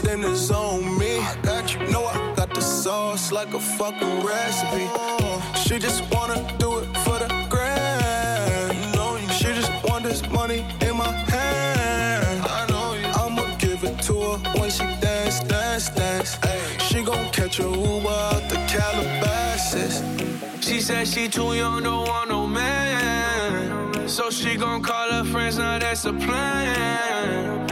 then it's on me. I got you. Know I got the sauce like a fucking recipe. She just wanna do it for the grand. She just want this money in my hand. I know you. I'ma give it to her when she dance, dance, dance. She gon' catch a Uber out the Calabasas. She said she too young, don't want no man. So she gon' call her friends, now that's a plan.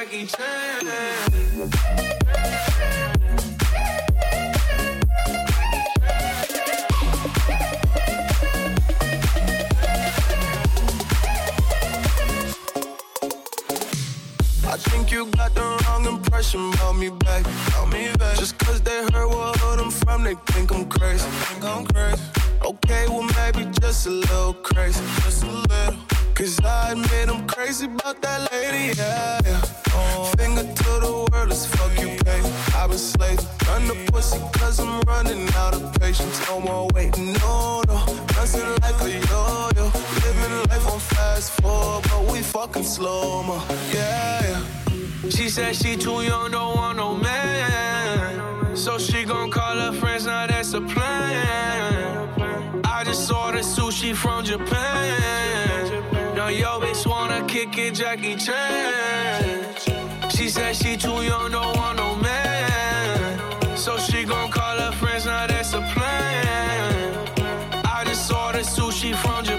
I think you got the wrong impression about me, babe. About me. Just cause they heard what I'm from, they think I'm crazy. Think I'm crazy. Okay, well just a little crazy, just a little. Cause I admit I'm crazy about that lady, yeah, yeah. Oh, finger to the world, let's fuck you, baby. I've been slaving, run the pussy cause I'm running out of patience. No more waiting, no, no. Dancing like a yo-yo. Living life on fast forward, but we fucking slow, mo. Yeah, yeah. She said she too young, don't want no man. So she gon' call her friends, now that's a plan. I just ordered sushi from Japan. Now yo bitch wanna kick it, Jackie Chan. She said she too young, don't want no man. So she gon' call her friends, now that's a plan. I just ordered sushi from Japan.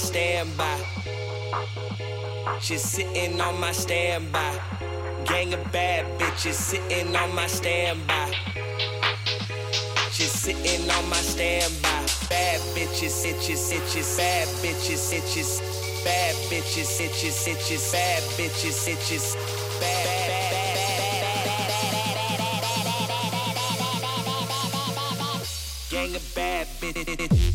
standby. She's sitting on my standby. Gang of bad bitches sitting on my standby. She's sitting on my standby. Bad bitches, itches, itches, bad bitches, itches. Bad bitches, itches, itches, bad bitches, itches. Bad, bad. Gang of bad bitches.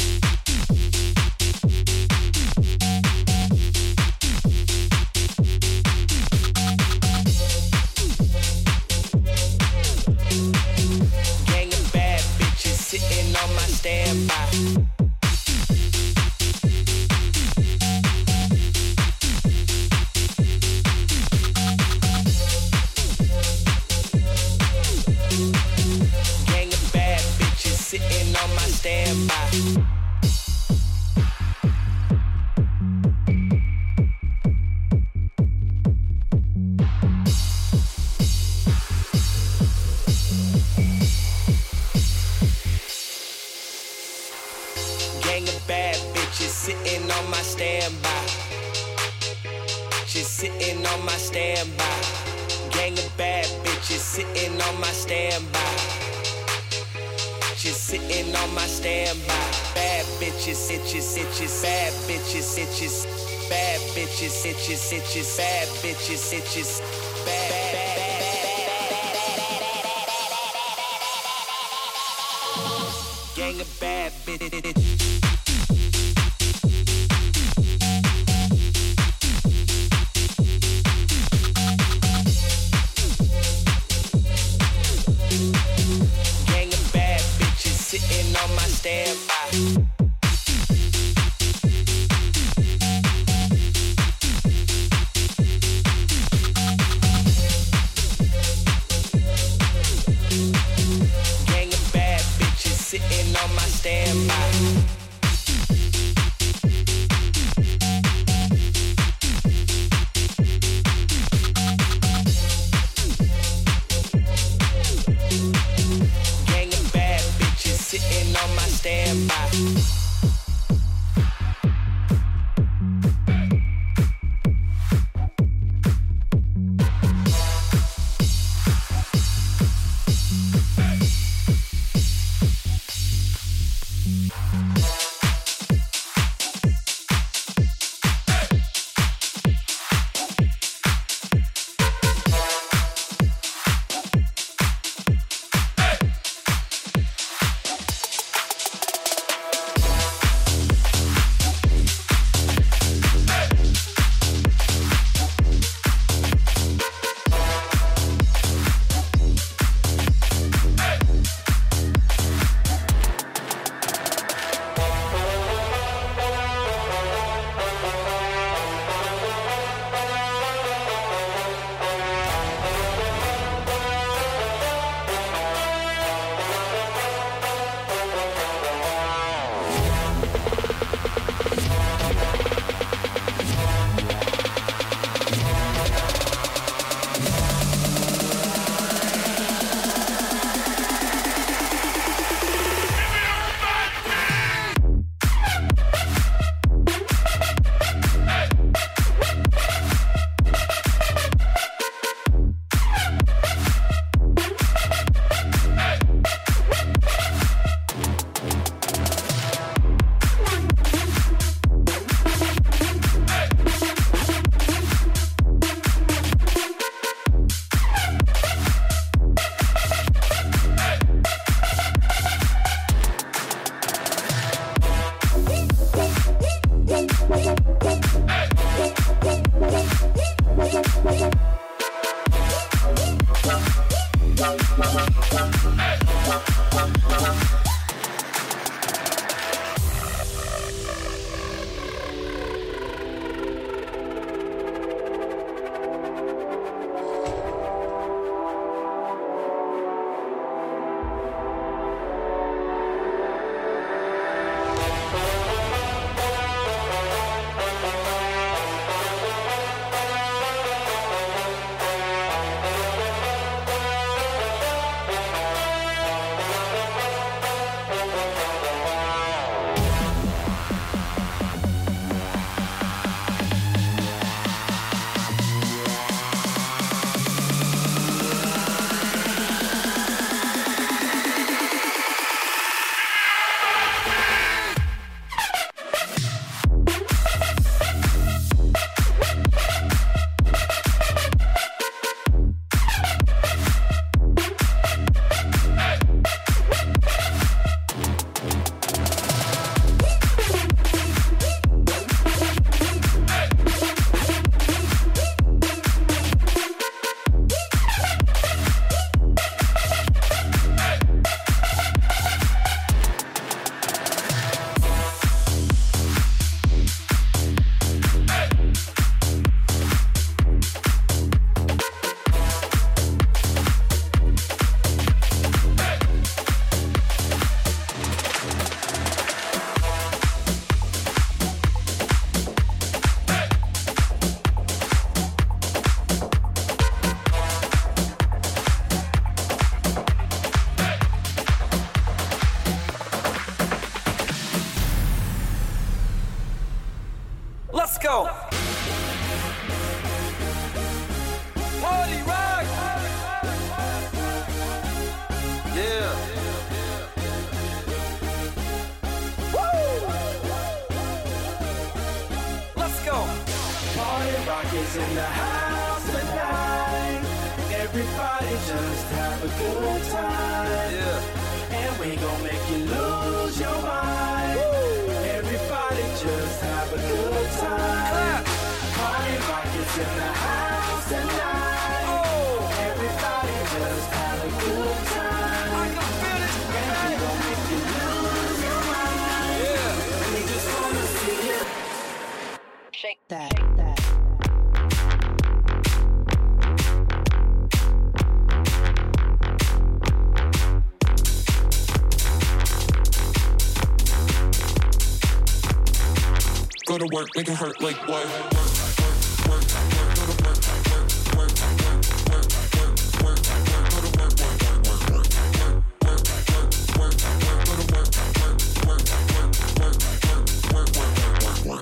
Work, make it hurt like what?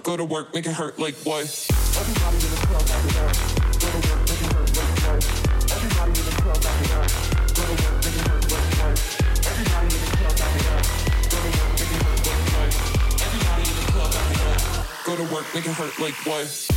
Go to work, make it hurt like what? Go to work, make it hurt like what? making hurt like why?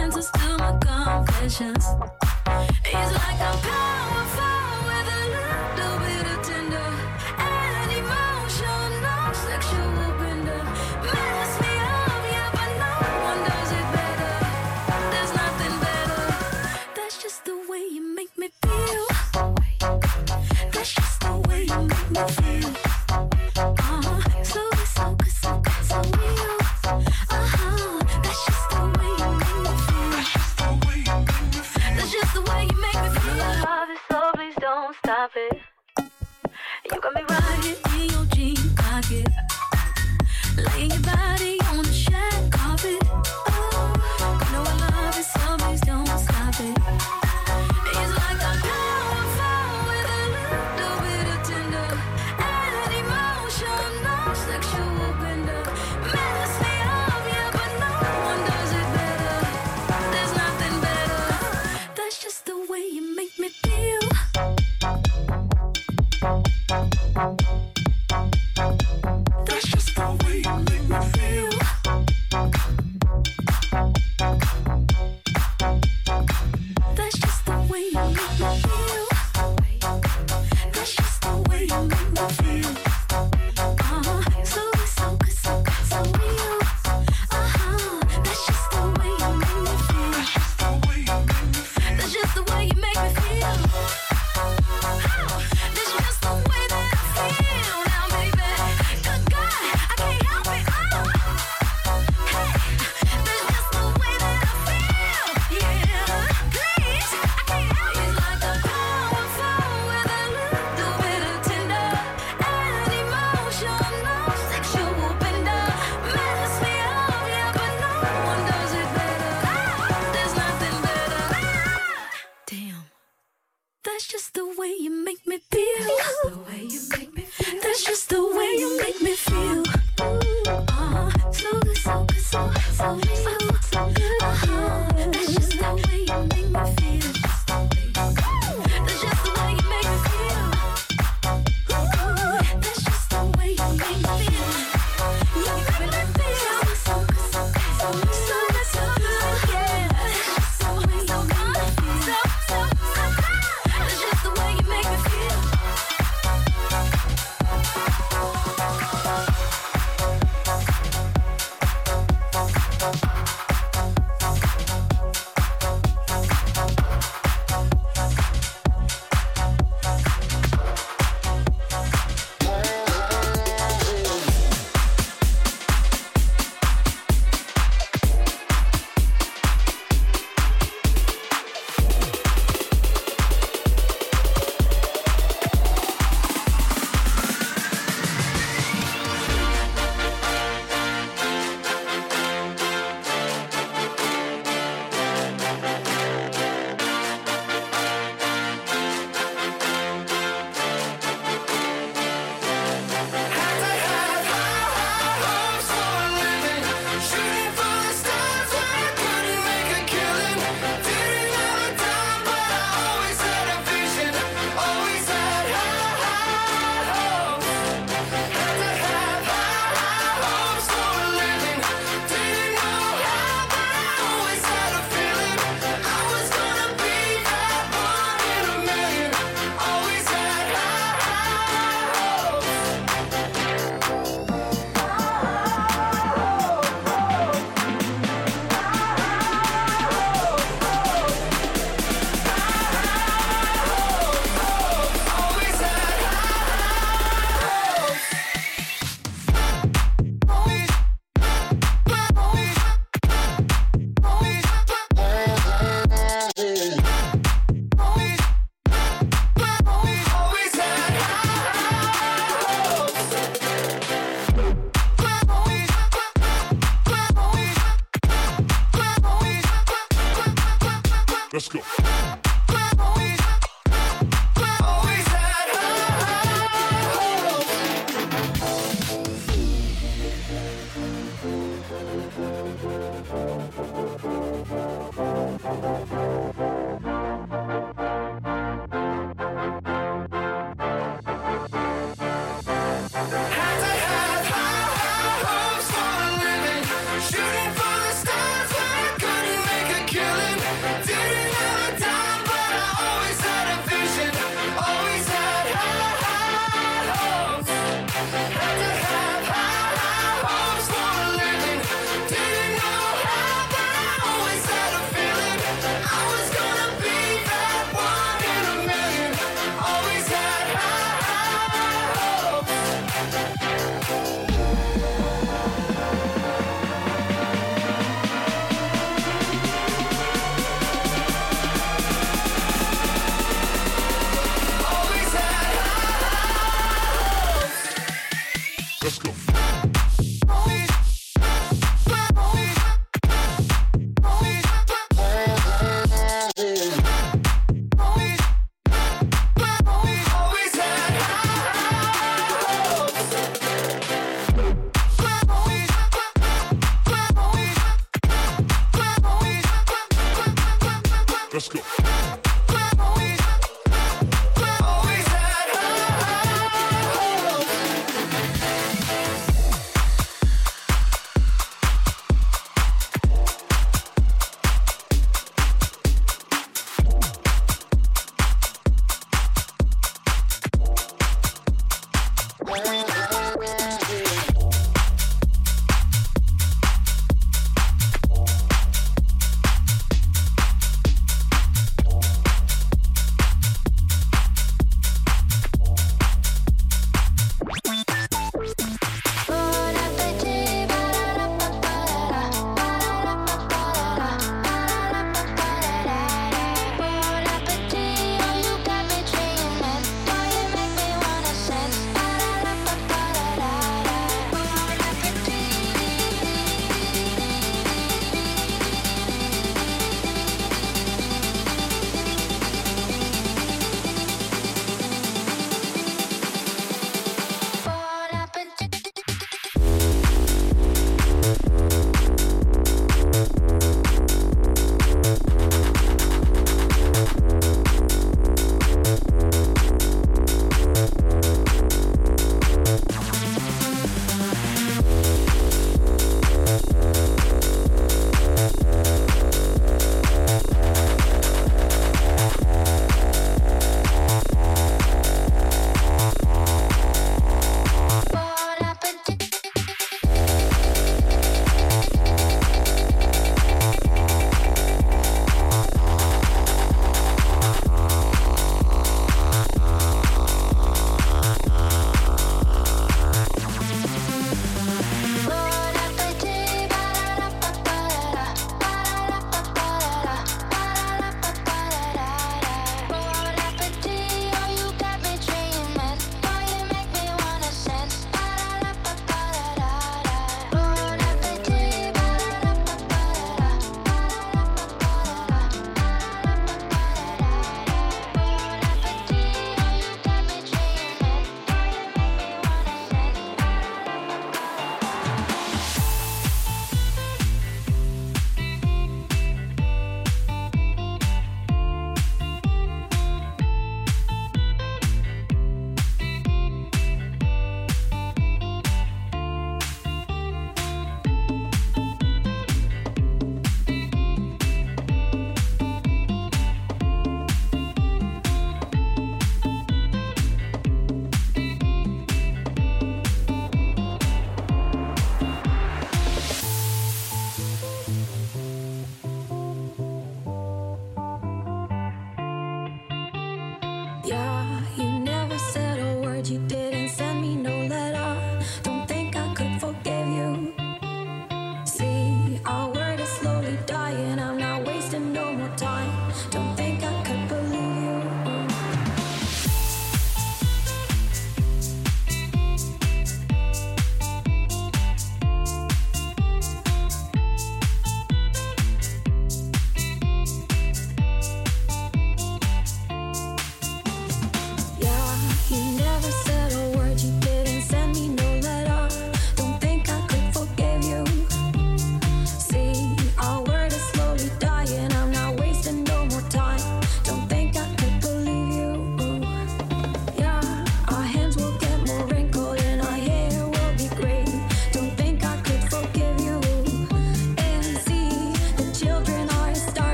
Answers to my confessions. It's like I'm powerful